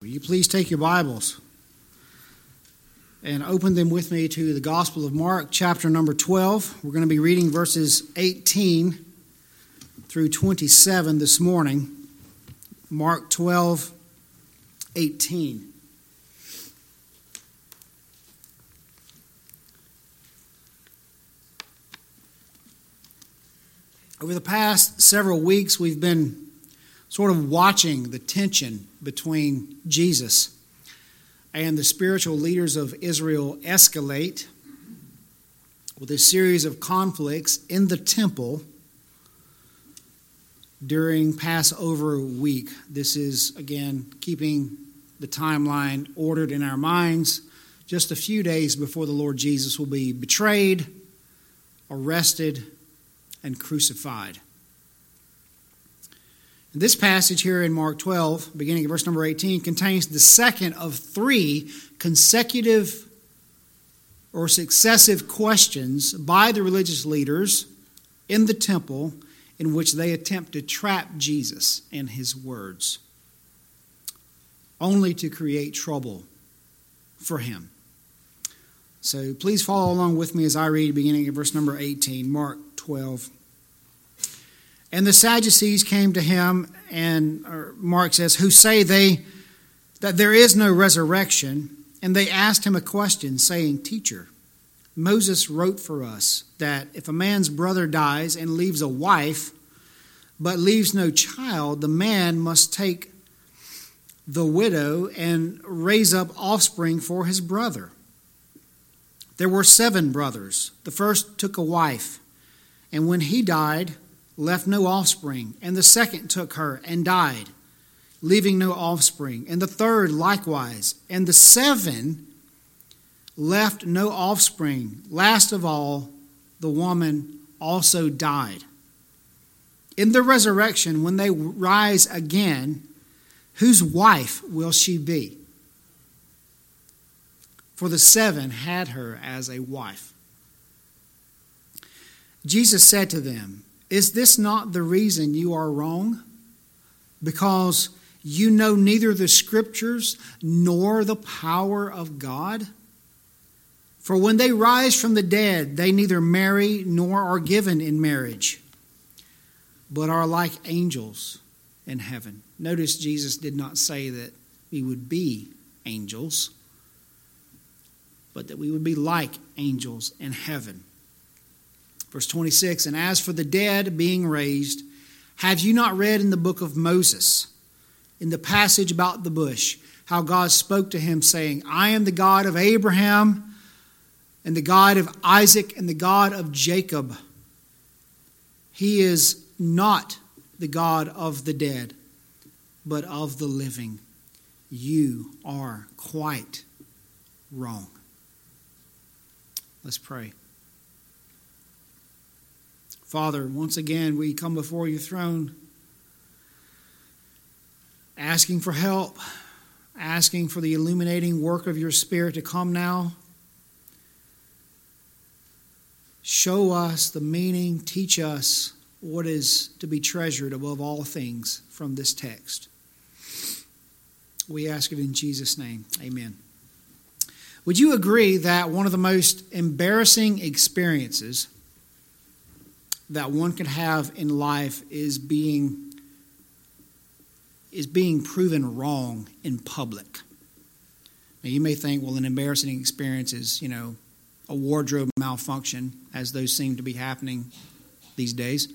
Will you please take your Bibles and open them with me to the Gospel of Mark, chapter number 12. We're going to be reading verses 18 through 27 this morning. Mark 12, 18. Over the past several weeks, we've been sort of watching the tension between Jesus and the spiritual leaders of Israel escalate with a series of conflicts in the temple during Passover week. This is, again, keeping the timeline ordered in our minds just a few days before the Lord Jesus will be betrayed, arrested, and crucified. This passage here in Mark 12, beginning of verse number 18, contains the second of three consecutive or successive questions by the religious leaders in the temple in which they attempt to trap Jesus and his words, only to create trouble for him. So please follow along with me as I read beginning of verse number 18, Mark 12, and the Sadducees came to him, and Mark says, who say they that there is no resurrection. And they asked him a question, saying, Teacher, Moses wrote for us that if a man's brother dies and leaves a wife, but leaves no child, the man must take the widow and raise up offspring for his brother. There were seven brothers. The first took a wife, and when he died, left no offspring. And the second took her and died, leaving no offspring. And the third likewise. And the seven left no offspring. Last of all, the woman also died. In the resurrection, when they rise again, whose wife will she be? For the seven had her as a wife. Jesus said to them, is this not the reason you are wrong? Because you know neither the scriptures nor the power of God? For when they rise from the dead, they neither marry nor are given in marriage, but are like angels in heaven. Notice Jesus did not say that we would be angels, but that we would be like angels in heaven. Verse 26 And as for the dead being raised, have you not read in the book of Moses, in the passage about the bush, how God spoke to him, saying, I am the God of Abraham, and the God of Isaac, and the God of Jacob? He is not the God of the dead, but of the living. You are quite wrong. Let's pray. Father, once again, we come before your throne asking for help, asking for the illuminating work of your Spirit to come now. Show us the meaning, teach us what is to be treasured above all things from this text. We ask it in Jesus' name. Amen. Would you agree that one of the most embarrassing experiences that one can have in life is being is being proven wrong in public. Now you may think, well, an embarrassing experience is, you know, a wardrobe malfunction, as those seem to be happening these days.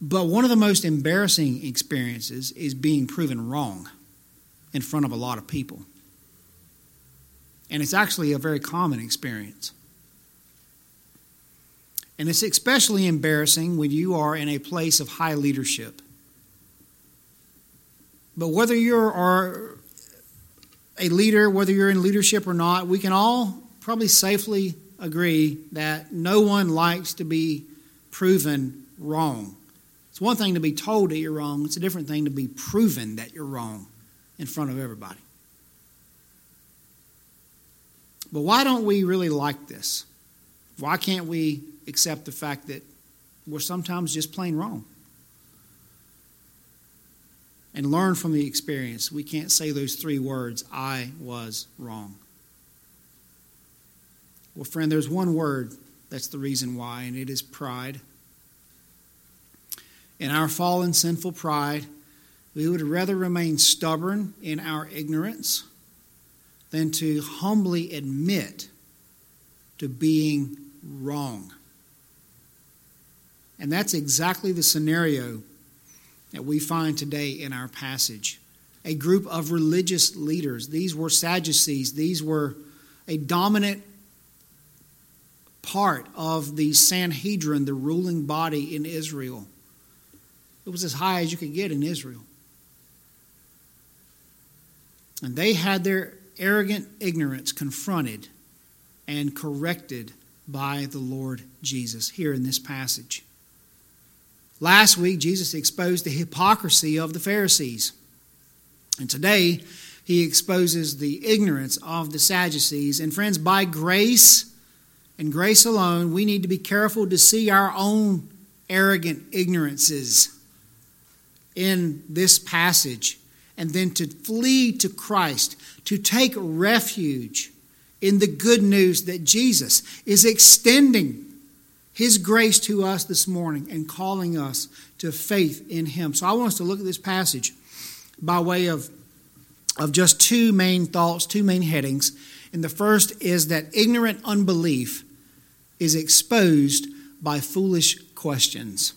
But one of the most embarrassing experiences is being proven wrong in front of a lot of people. And it's actually a very common experience. And it's especially embarrassing when you are in a place of high leadership. But whether you're a leader, whether you're in leadership or not, we can all probably safely agree that no one likes to be proven wrong. It's one thing to be told that you're wrong, it's a different thing to be proven that you're wrong in front of everybody. But why don't we really like this? Why can't we accept the fact that we're sometimes just plain wrong. and learn from the experience, we can't say those three words I was wrong. Well, friend, there's one word that's the reason why, and it is pride. In our fallen, sinful pride, we would rather remain stubborn in our ignorance than to humbly admit to being wrong. And that's exactly the scenario that we find today in our passage. A group of religious leaders. These were Sadducees. These were a dominant part of the Sanhedrin, the ruling body in Israel. It was as high as you could get in Israel. And they had their arrogant ignorance confronted and corrected by the Lord Jesus here in this passage. Last week, Jesus exposed the hypocrisy of the Pharisees. And today, he exposes the ignorance of the Sadducees. And friends, by grace and grace alone, we need to be careful to see our own arrogant ignorances in this passage and then to flee to Christ, to take refuge in the good news that Jesus is extending his grace to us this morning and calling us to faith in him. So I want us to look at this passage by way of, of just two main thoughts, two main headings. And the first is that ignorant unbelief is exposed by foolish questions.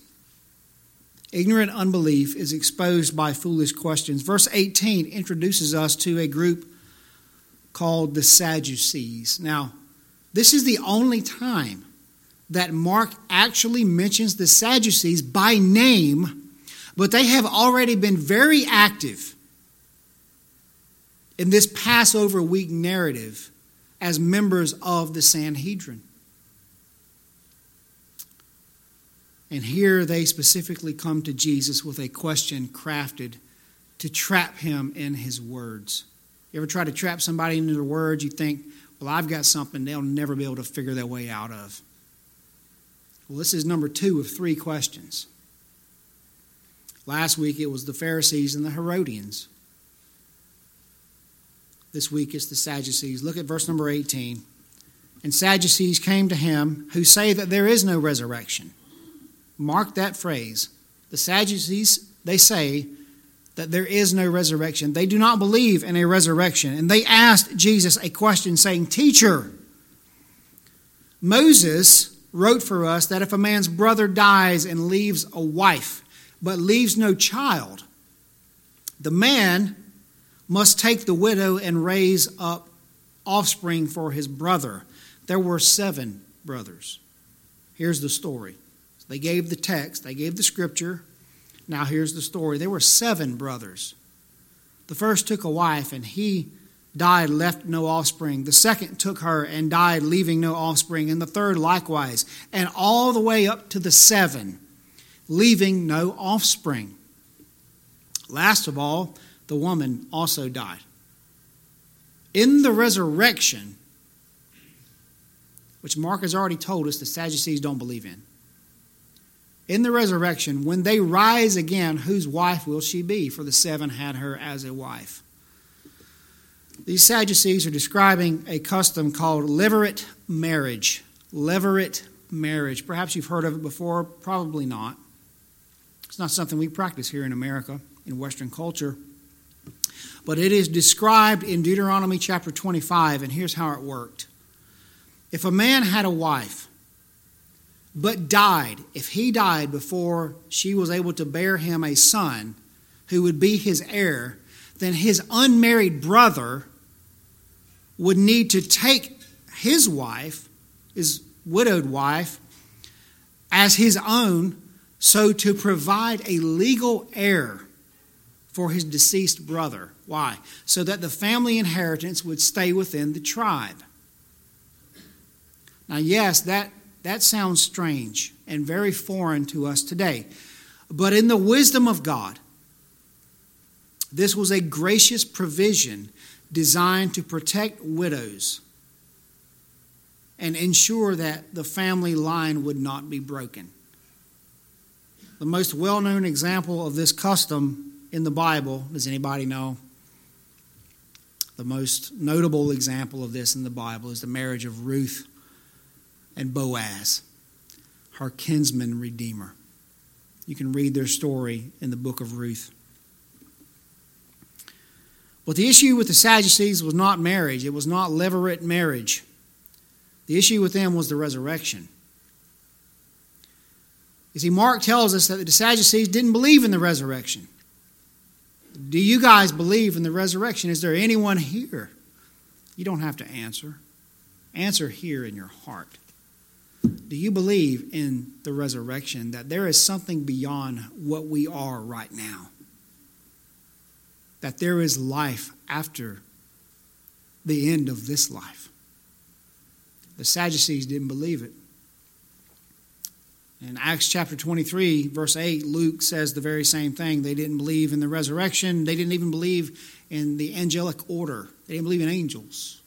Ignorant unbelief is exposed by foolish questions. Verse 18 introduces us to a group called the Sadducees. Now, this is the only time that Mark actually mentions the Sadducees by name, but they have already been very active in this Passover week narrative as members of the Sanhedrin. And here they specifically come to Jesus with a question crafted to trap him in his words. You ever try to trap somebody into their words? You think, well, I've got something they'll never be able to figure their way out of. Well, this is number two of three questions. Last week it was the Pharisees and the Herodians. This week it's the Sadducees. Look at verse number 18. And Sadducees came to him who say that there is no resurrection. Mark that phrase. The Sadducees, they say that there is no resurrection. They do not believe in a resurrection. And they asked Jesus a question saying, Teacher, Moses wrote for us that if a man's brother dies and leaves a wife, but leaves no child, the man must take the widow and raise up offspring for his brother. There were seven brothers. Here's the story. They gave the text, they gave the scripture. Now here's the story. There were seven brothers. The first took a wife, and he died, left no offspring. The second took her and died, leaving no offspring. And the third likewise. And all the way up to the seven, leaving no offspring. Last of all, the woman also died. In the resurrection, which Mark has already told us the Sadducees don't believe in, in the resurrection, when they rise again, whose wife will she be? For the seven had her as a wife. These Sadducees are describing a custom called levirate marriage. Levirate marriage. Perhaps you've heard of it before, probably not. It's not something we practice here in America, in Western culture. But it is described in Deuteronomy chapter 25, and here's how it worked. If a man had a wife, but died, if he died before she was able to bear him a son who would be his heir, then his unmarried brother would need to take his wife, his widowed wife, as his own, so to provide a legal heir for his deceased brother. Why? So that the family inheritance would stay within the tribe. Now, yes, that, that sounds strange and very foreign to us today. But in the wisdom of God, this was a gracious provision designed to protect widows and ensure that the family line would not be broken. The most well known example of this custom in the Bible, does anybody know? The most notable example of this in the Bible is the marriage of Ruth and Boaz, her kinsman redeemer. You can read their story in the book of Ruth. But the issue with the Sadducees was not marriage, it was not levirate marriage. The issue with them was the resurrection. You see, Mark tells us that the Sadducees didn't believe in the resurrection. Do you guys believe in the resurrection? Is there anyone here? You don't have to answer. Answer here in your heart. Do you believe in the resurrection, that there is something beyond what we are right now? That there is life after the end of this life? The Sadducees didn't believe it. In Acts chapter 23, verse 8, Luke says the very same thing. They didn't believe in the resurrection. They didn't even believe in the angelic order. They didn't believe in angels.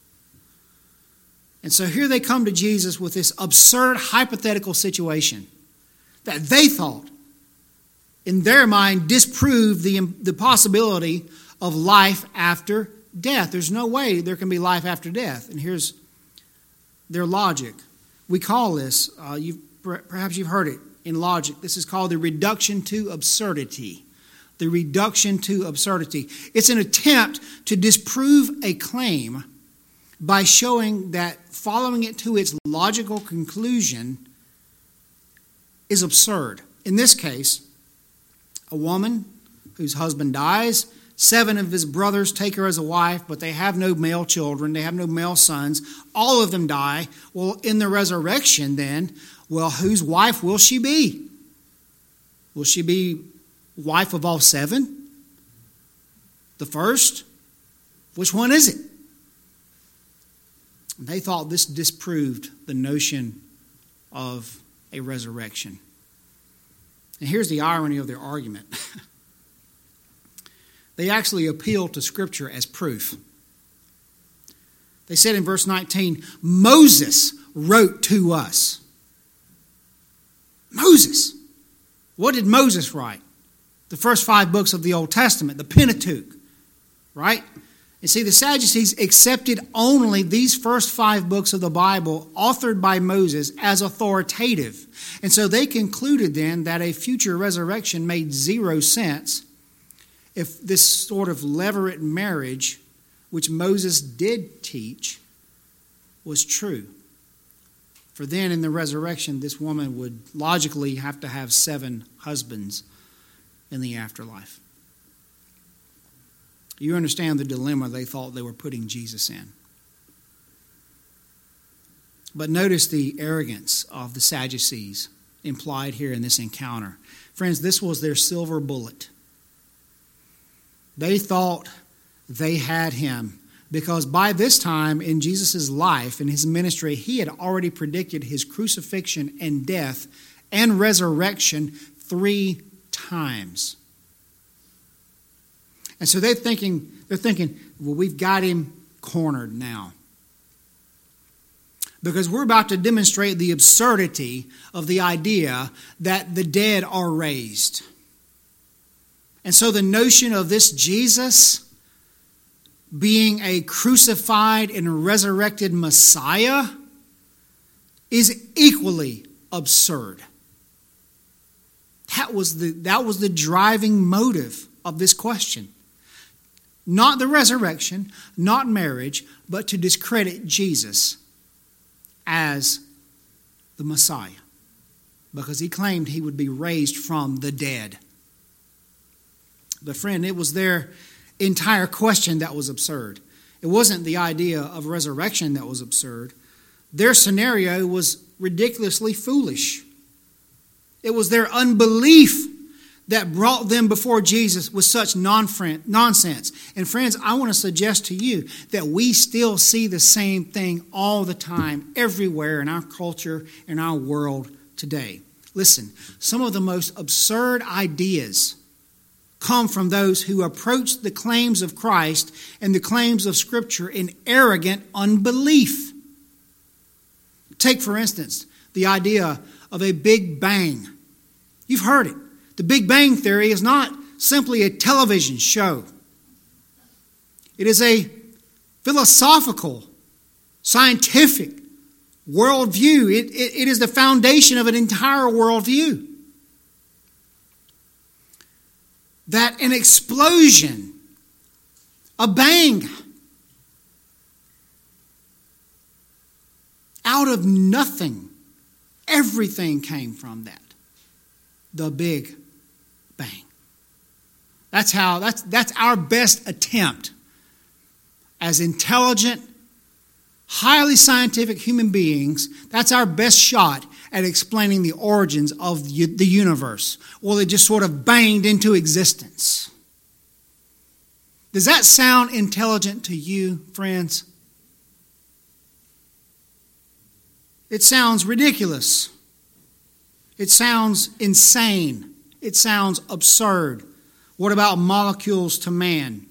And so here they come to Jesus with this absurd hypothetical situation that they thought, in their mind, disproved the, the possibility of life after death. There's no way there can be life after death. And here's their logic. We call this, uh, you've perhaps you've heard it in logic. This is called the reduction to absurdity. The reduction to absurdity. It's an attempt to disprove a claim by showing that following it to its logical conclusion is absurd. In this case, a woman whose husband dies Seven of his brothers take her as a wife, but they have no male children. They have no male sons. All of them die. Well, in the resurrection, then, well, whose wife will she be? Will she be wife of all seven? The first? Which one is it? They thought this disproved the notion of a resurrection. And here's the irony of their argument. they actually appeal to Scripture as proof. They said in verse 19, Moses wrote to us. Moses. What did Moses write? The first five books of the Old Testament, the Pentateuch, right? And see, the Sadducees accepted only these first five books of the Bible, authored by Moses, as authoritative. And so they concluded then that a future resurrection made zero sense if this sort of levirate marriage, which Moses did teach, was true. For then in the resurrection, this woman would logically have to have seven husbands in the afterlife. You understand the dilemma they thought they were putting Jesus in. But notice the arrogance of the Sadducees implied here in this encounter. Friends, this was their silver bullet. They thought they had him because by this time in Jesus' life and his ministry, he had already predicted his crucifixion and death and resurrection three times. And so they're thinking, they're thinking, well, we've got him cornered now. Because we're about to demonstrate the absurdity of the idea that the dead are raised. And so the notion of this Jesus being a crucified and resurrected Messiah is equally absurd. That was the, that was the driving motive of this question. Not the resurrection, not marriage, but to discredit Jesus as the Messiah because he claimed he would be raised from the dead. But, friend, it was their entire question that was absurd. It wasn't the idea of resurrection that was absurd. Their scenario was ridiculously foolish. It was their unbelief that brought them before Jesus with such nonsense. And friends, I want to suggest to you that we still see the same thing all the time, everywhere in our culture, in our world today. Listen, some of the most absurd ideas come from those who approach the claims of Christ and the claims of Scripture in arrogant unbelief. Take, for instance, the idea of a Big Bang. You've heard it. The Big Bang Theory is not simply a television show. It is a philosophical, scientific worldview. It, it, it is the foundation of an entire worldview. That an explosion, a bang, out of nothing, everything came from that. The Big Bang. That's how, that's, that's our best attempt as intelligent, highly scientific human beings. That's our best shot at explaining the origins of the universe. Well, it just sort of banged into existence. Does that sound intelligent to you, friends? It sounds ridiculous. It sounds insane. It sounds absurd. What about molecules to man?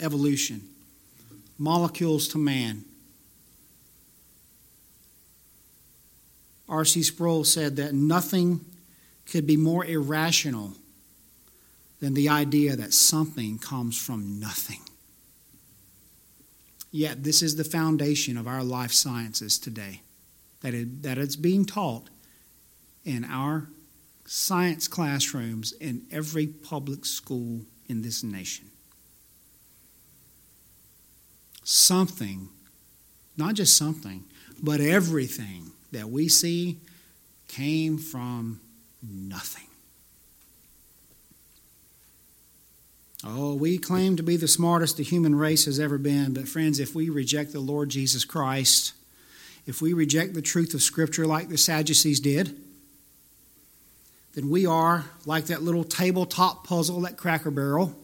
Evolution. Molecules to man. R.C. Sproul said that nothing could be more irrational than the idea that something comes from nothing. Yet, this is the foundation of our life sciences today, that, it, that it's being taught in our science classrooms in every public school in this nation. Something, not just something, but everything that we see came from nothing. Oh, we claim to be the smartest the human race has ever been, but friends, if we reject the Lord Jesus Christ, if we reject the truth of Scripture like the Sadducees did, then we are like that little tabletop puzzle, that cracker barrel,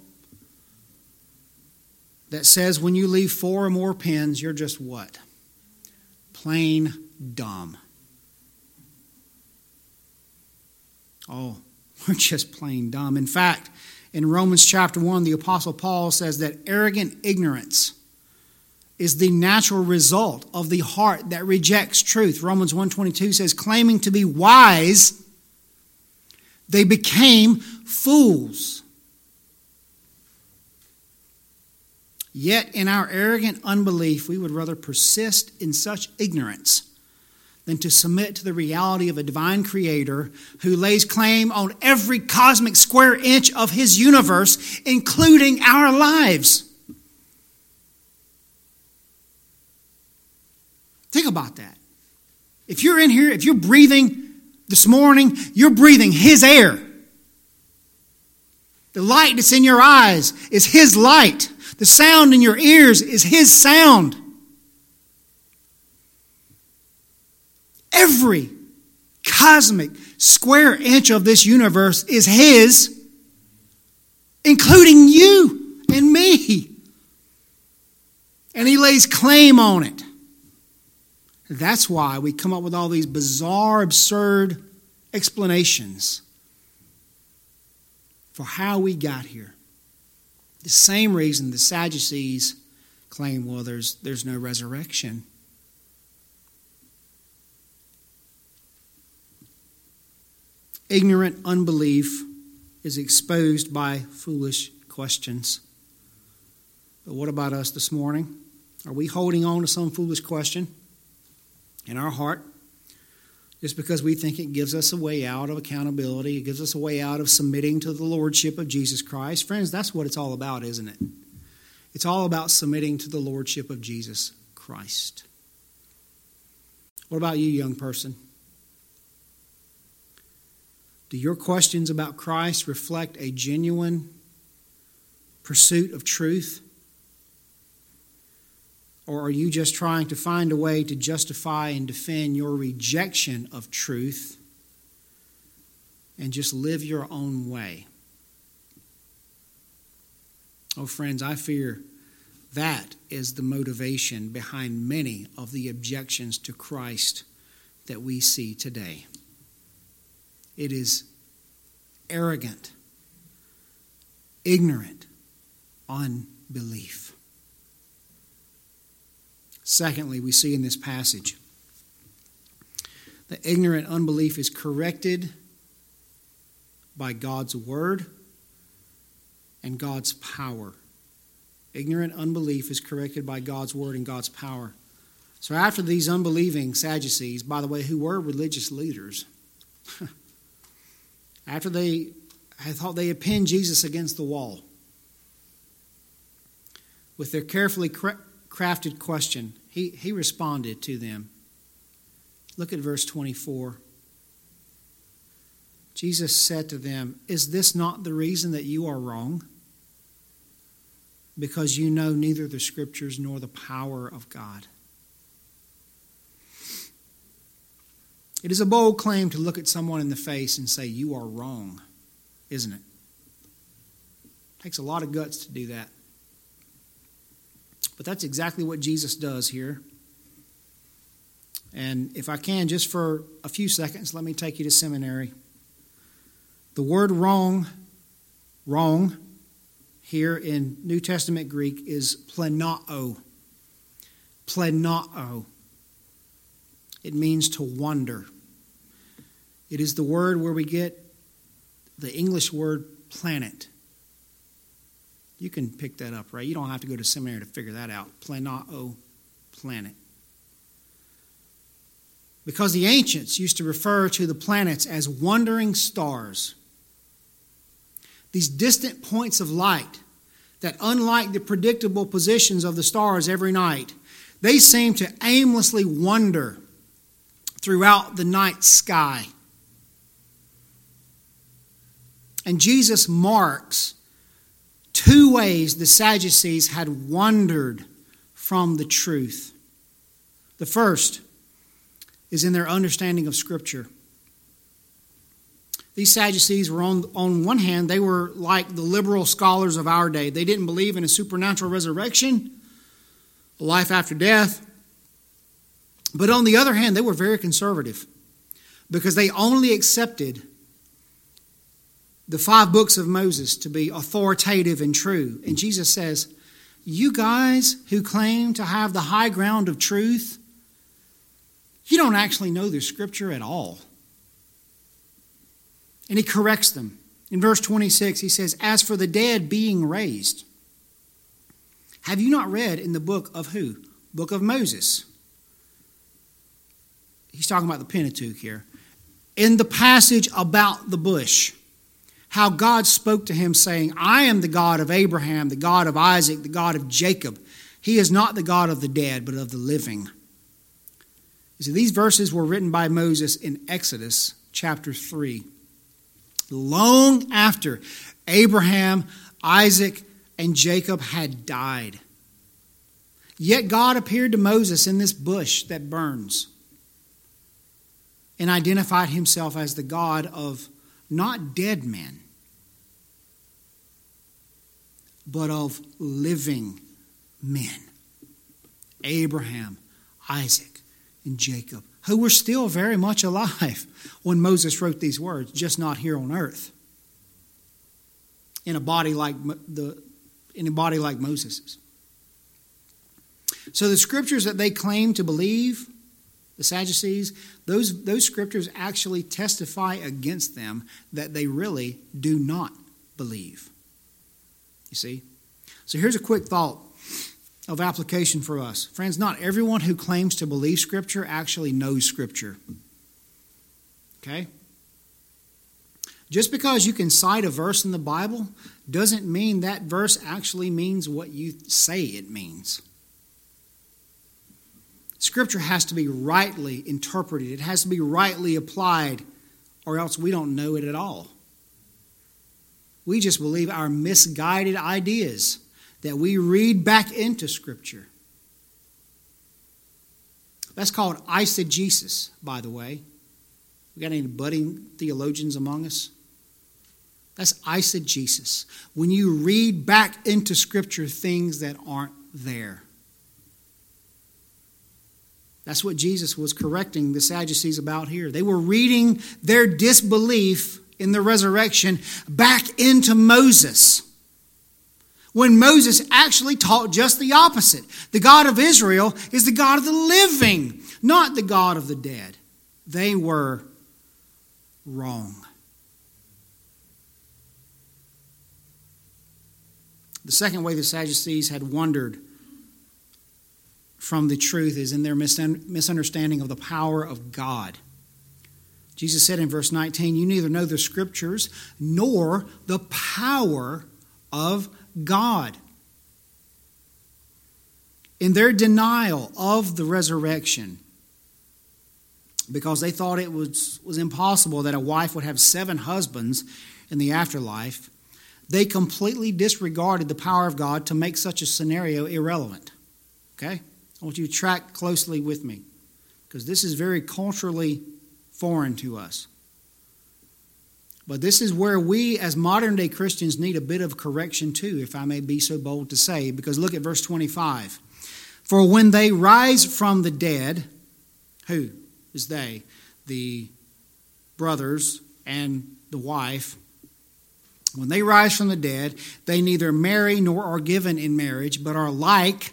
that says when you leave four or more pins, you're just what? Plain dumb. Oh, we're just plain dumb. In fact, in Romans chapter 1, the Apostle Paul says that arrogant ignorance is the natural result of the heart that rejects truth. Romans 1:22 says claiming to be wise they became fools. Yet, in our arrogant unbelief, we would rather persist in such ignorance than to submit to the reality of a divine creator who lays claim on every cosmic square inch of his universe, including our lives. Think about that. If you're in here, if you're breathing this morning, you're breathing His air. The light that's in your eyes is His light. The sound in your ears is His sound. Every cosmic square inch of this universe is His, including you and me. And He lays claim on it. That's why we come up with all these bizarre, absurd explanations for how we got here. The same reason the Sadducees claim, well, there's, there's no resurrection. Ignorant unbelief is exposed by foolish questions. But what about us this morning? Are we holding on to some foolish question? in our heart just because we think it gives us a way out of accountability, it gives us a way out of submitting to the lordship of Jesus Christ. Friends, that's what it's all about, isn't it? It's all about submitting to the lordship of Jesus Christ. What about you, young person? Do your questions about Christ reflect a genuine pursuit of truth? Or are you just trying to find a way to justify and defend your rejection of truth and just live your own way? Oh, friends, I fear that is the motivation behind many of the objections to Christ that we see today. It is arrogant, ignorant unbelief. Secondly, we see in this passage that ignorant unbelief is corrected by God's word and God's power. Ignorant unbelief is corrected by God's word and God's power. So, after these unbelieving Sadducees, by the way, who were religious leaders, after they had thought they had pinned Jesus against the wall, with their carefully crafted question, he, he responded to them. Look at verse 24. Jesus said to them, Is this not the reason that you are wrong? Because you know neither the scriptures nor the power of God. It is a bold claim to look at someone in the face and say, You are wrong, isn't it? it takes a lot of guts to do that. But that's exactly what Jesus does here. And if I can, just for a few seconds, let me take you to seminary. The word wrong, wrong, here in New Testament Greek is planao. Planao. It means to wonder. It is the word where we get the English word planet. You can pick that up, right? You don't have to go to seminary to figure that out. Planao, planet. Because the ancients used to refer to the planets as wandering stars. These distant points of light that, unlike the predictable positions of the stars every night, they seem to aimlessly wander throughout the night sky. And Jesus marks two ways the Sadducees had wandered from the truth. The first is in their understanding of Scripture. These Sadducees were, on, on one hand, they were like the liberal scholars of our day. They didn't believe in a supernatural resurrection, a life after death. But on the other hand, they were very conservative because they only accepted the five books of Moses to be authoritative and true. And Jesus says, You guys who claim to have the high ground of truth, you don't actually know the scripture at all. And he corrects them. In verse 26, he says, As for the dead being raised, have you not read in the book of who? Book of Moses. He's talking about the Pentateuch here. In the passage about the bush, how God spoke to him, saying, I am the God of Abraham, the God of Isaac, the God of Jacob. He is not the God of the dead, but of the living. You see, these verses were written by Moses in Exodus chapter 3 long after Abraham, Isaac, and Jacob had died. Yet God appeared to Moses in this bush that burns and identified himself as the God of not dead men, but of living men Abraham, Isaac, and Jacob who were still very much alive when Moses wrote these words, just not here on earth. In a body like the in a body like Moses's. So the scriptures that they claim to believe, the Sadducees, those, those scriptures actually testify against them that they really do not believe. You see? So here's a quick thought of application for us. Friends, not everyone who claims to believe Scripture actually knows Scripture. Okay? Just because you can cite a verse in the Bible doesn't mean that verse actually means what you say it means. Scripture has to be rightly interpreted, it has to be rightly applied, or else we don't know it at all. We just believe our misguided ideas that we read back into Scripture. That's called eisegesis, by the way. We got any budding theologians among us? That's eisegesis. When you read back into Scripture things that aren't there. That's what Jesus was correcting the Sadducees about here. They were reading their disbelief in the resurrection back into Moses when Moses actually taught just the opposite. The God of Israel is the God of the living, not the God of the dead. They were wrong. The second way the Sadducees had wandered from the truth is in their misunderstanding of the power of God. Jesus said in verse 19, You neither know the scriptures nor the power of God. In their denial of the resurrection, because they thought it was, was impossible that a wife would have seven husbands in the afterlife, they completely disregarded the power of God to make such a scenario irrelevant. Okay? I want you to track closely with me because this is very culturally foreign to us. But this is where we, as modern day Christians, need a bit of correction too, if I may be so bold to say, because look at verse 25. For when they rise from the dead, who is they? The brothers and the wife. When they rise from the dead, they neither marry nor are given in marriage, but are like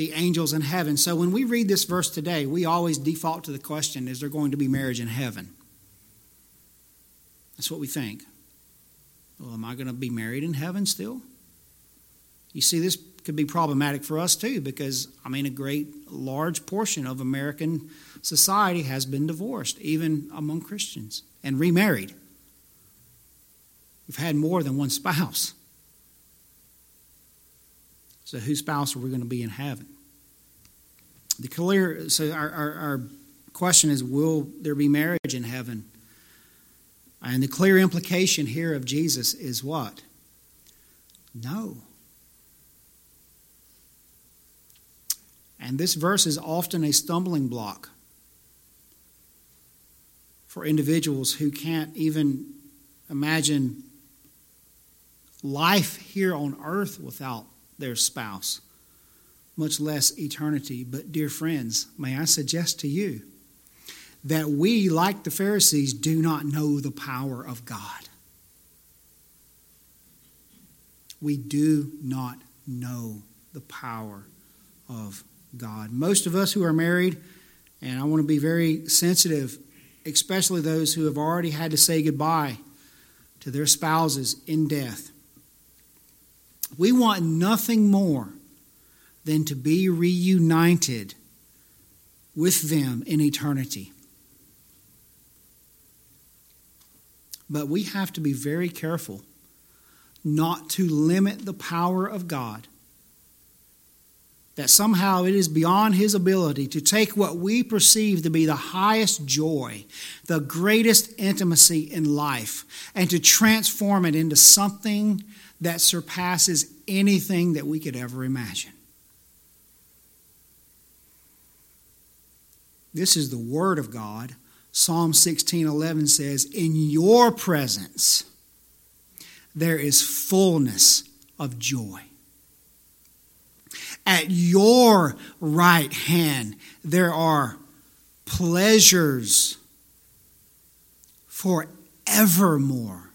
the angels in heaven. So when we read this verse today, we always default to the question is there going to be marriage in heaven? That's what we think. Well, am I going to be married in heaven still? You see, this could be problematic for us too, because, I mean, a great large portion of American society has been divorced, even among Christians, and remarried. We've had more than one spouse. So, whose spouse are we going to be in heaven? The clear, so our, our, our question is will there be marriage in heaven? And the clear implication here of Jesus is what? No. And this verse is often a stumbling block for individuals who can't even imagine life here on earth without their spouse, much less eternity. But, dear friends, may I suggest to you that we, like the Pharisees, do not know the power of God. We do not know the power of God. Most of us who are married, and I want to be very sensitive, especially those who have already had to say goodbye to their spouses in death. We want nothing more than to be reunited with them in eternity. But we have to be very careful not to limit the power of God that somehow it is beyond his ability to take what we perceive to be the highest joy, the greatest intimacy in life, and to transform it into something that surpasses anything that we could ever imagine. This is the Word of God. Psalm 16:11 says, "In your presence there is fullness of joy." At your right hand, there are pleasures forevermore.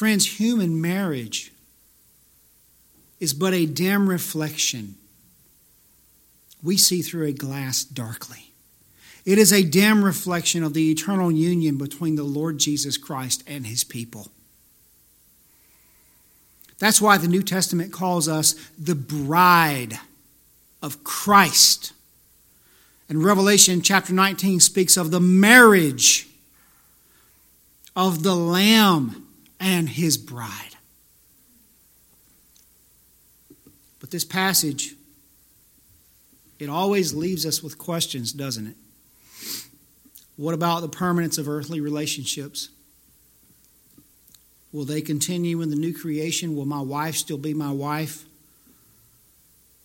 Friends, human marriage is but a dim reflection we see through a glass darkly. It is a dim reflection of the eternal union between the Lord Jesus Christ and his people. That's why the New Testament calls us the bride of Christ. And Revelation chapter 19 speaks of the marriage of the Lamb and his bride. But this passage, it always leaves us with questions, doesn't it? What about the permanence of earthly relationships? Will they continue in the new creation? Will my wife still be my wife?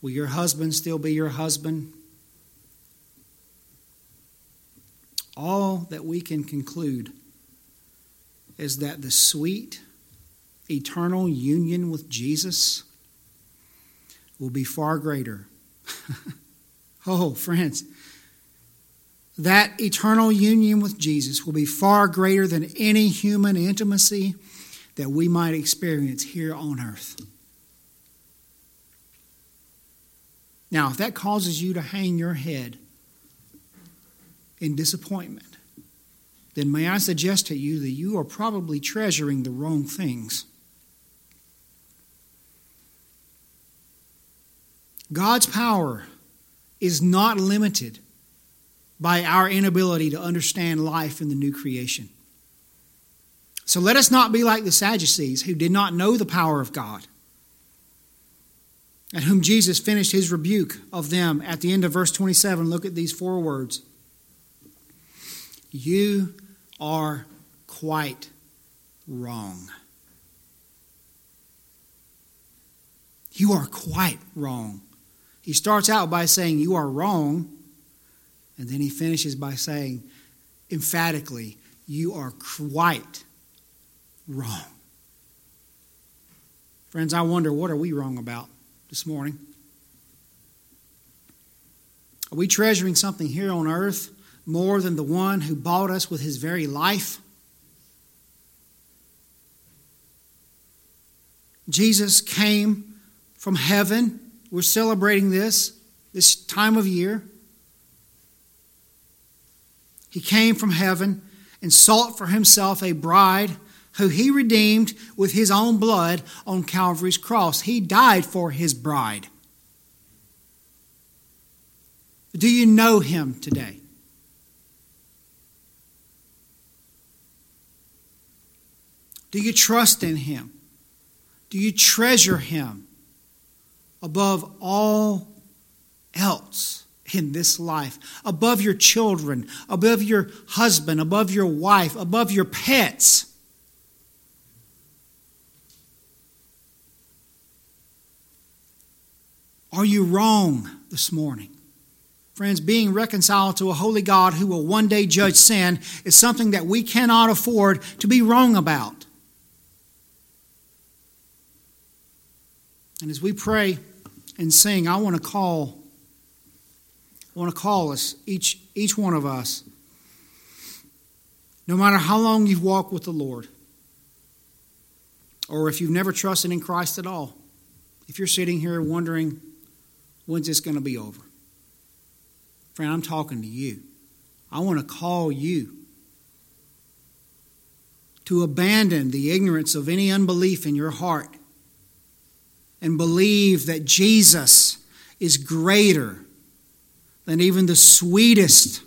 Will your husband still be your husband? All that we can conclude is that the sweet, eternal union with Jesus will be far greater. oh, friends, that eternal union with Jesus will be far greater than any human intimacy that we might experience here on earth. Now, if that causes you to hang your head in disappointment, then may I suggest to you that you are probably treasuring the wrong things. God's power is not limited by our inability to understand life in the new creation. So let us not be like the Sadducees who did not know the power of God and whom Jesus finished his rebuke of them at the end of verse 27. Look at these four words You are quite wrong. You are quite wrong. He starts out by saying, You are wrong. And then he finishes by saying, emphatically, You are quite wrong. Friends, I wonder what are we wrong about this morning? Are we treasuring something here on earth more than the one who bought us with his very life? Jesus came from heaven. We're celebrating this this time of year. He came from heaven and sought for himself a bride who he redeemed with his own blood on Calvary's cross. He died for his bride. Do you know him today? Do you trust in him? Do you treasure him above all else? in this life, above your children, above your husband, above your wife, above your pets. Are you wrong this morning? Friends, being reconciled to a holy God who will one day judge sin is something that we cannot afford to be wrong about. And as we pray and sing, I want to call I want to call us, each, each one of us, no matter how long you've walked with the Lord, or if you've never trusted in Christ at all, if you're sitting here wondering, when's this going to be over? Friend, I'm talking to you. I want to call you to abandon the ignorance of any unbelief in your heart and believe that Jesus is greater than even the sweetest,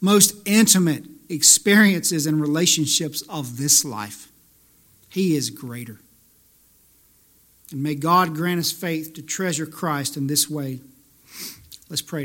most intimate experiences and relationships of this life. He is greater. And may God grant us faith to treasure Christ in this way. Let's pray together.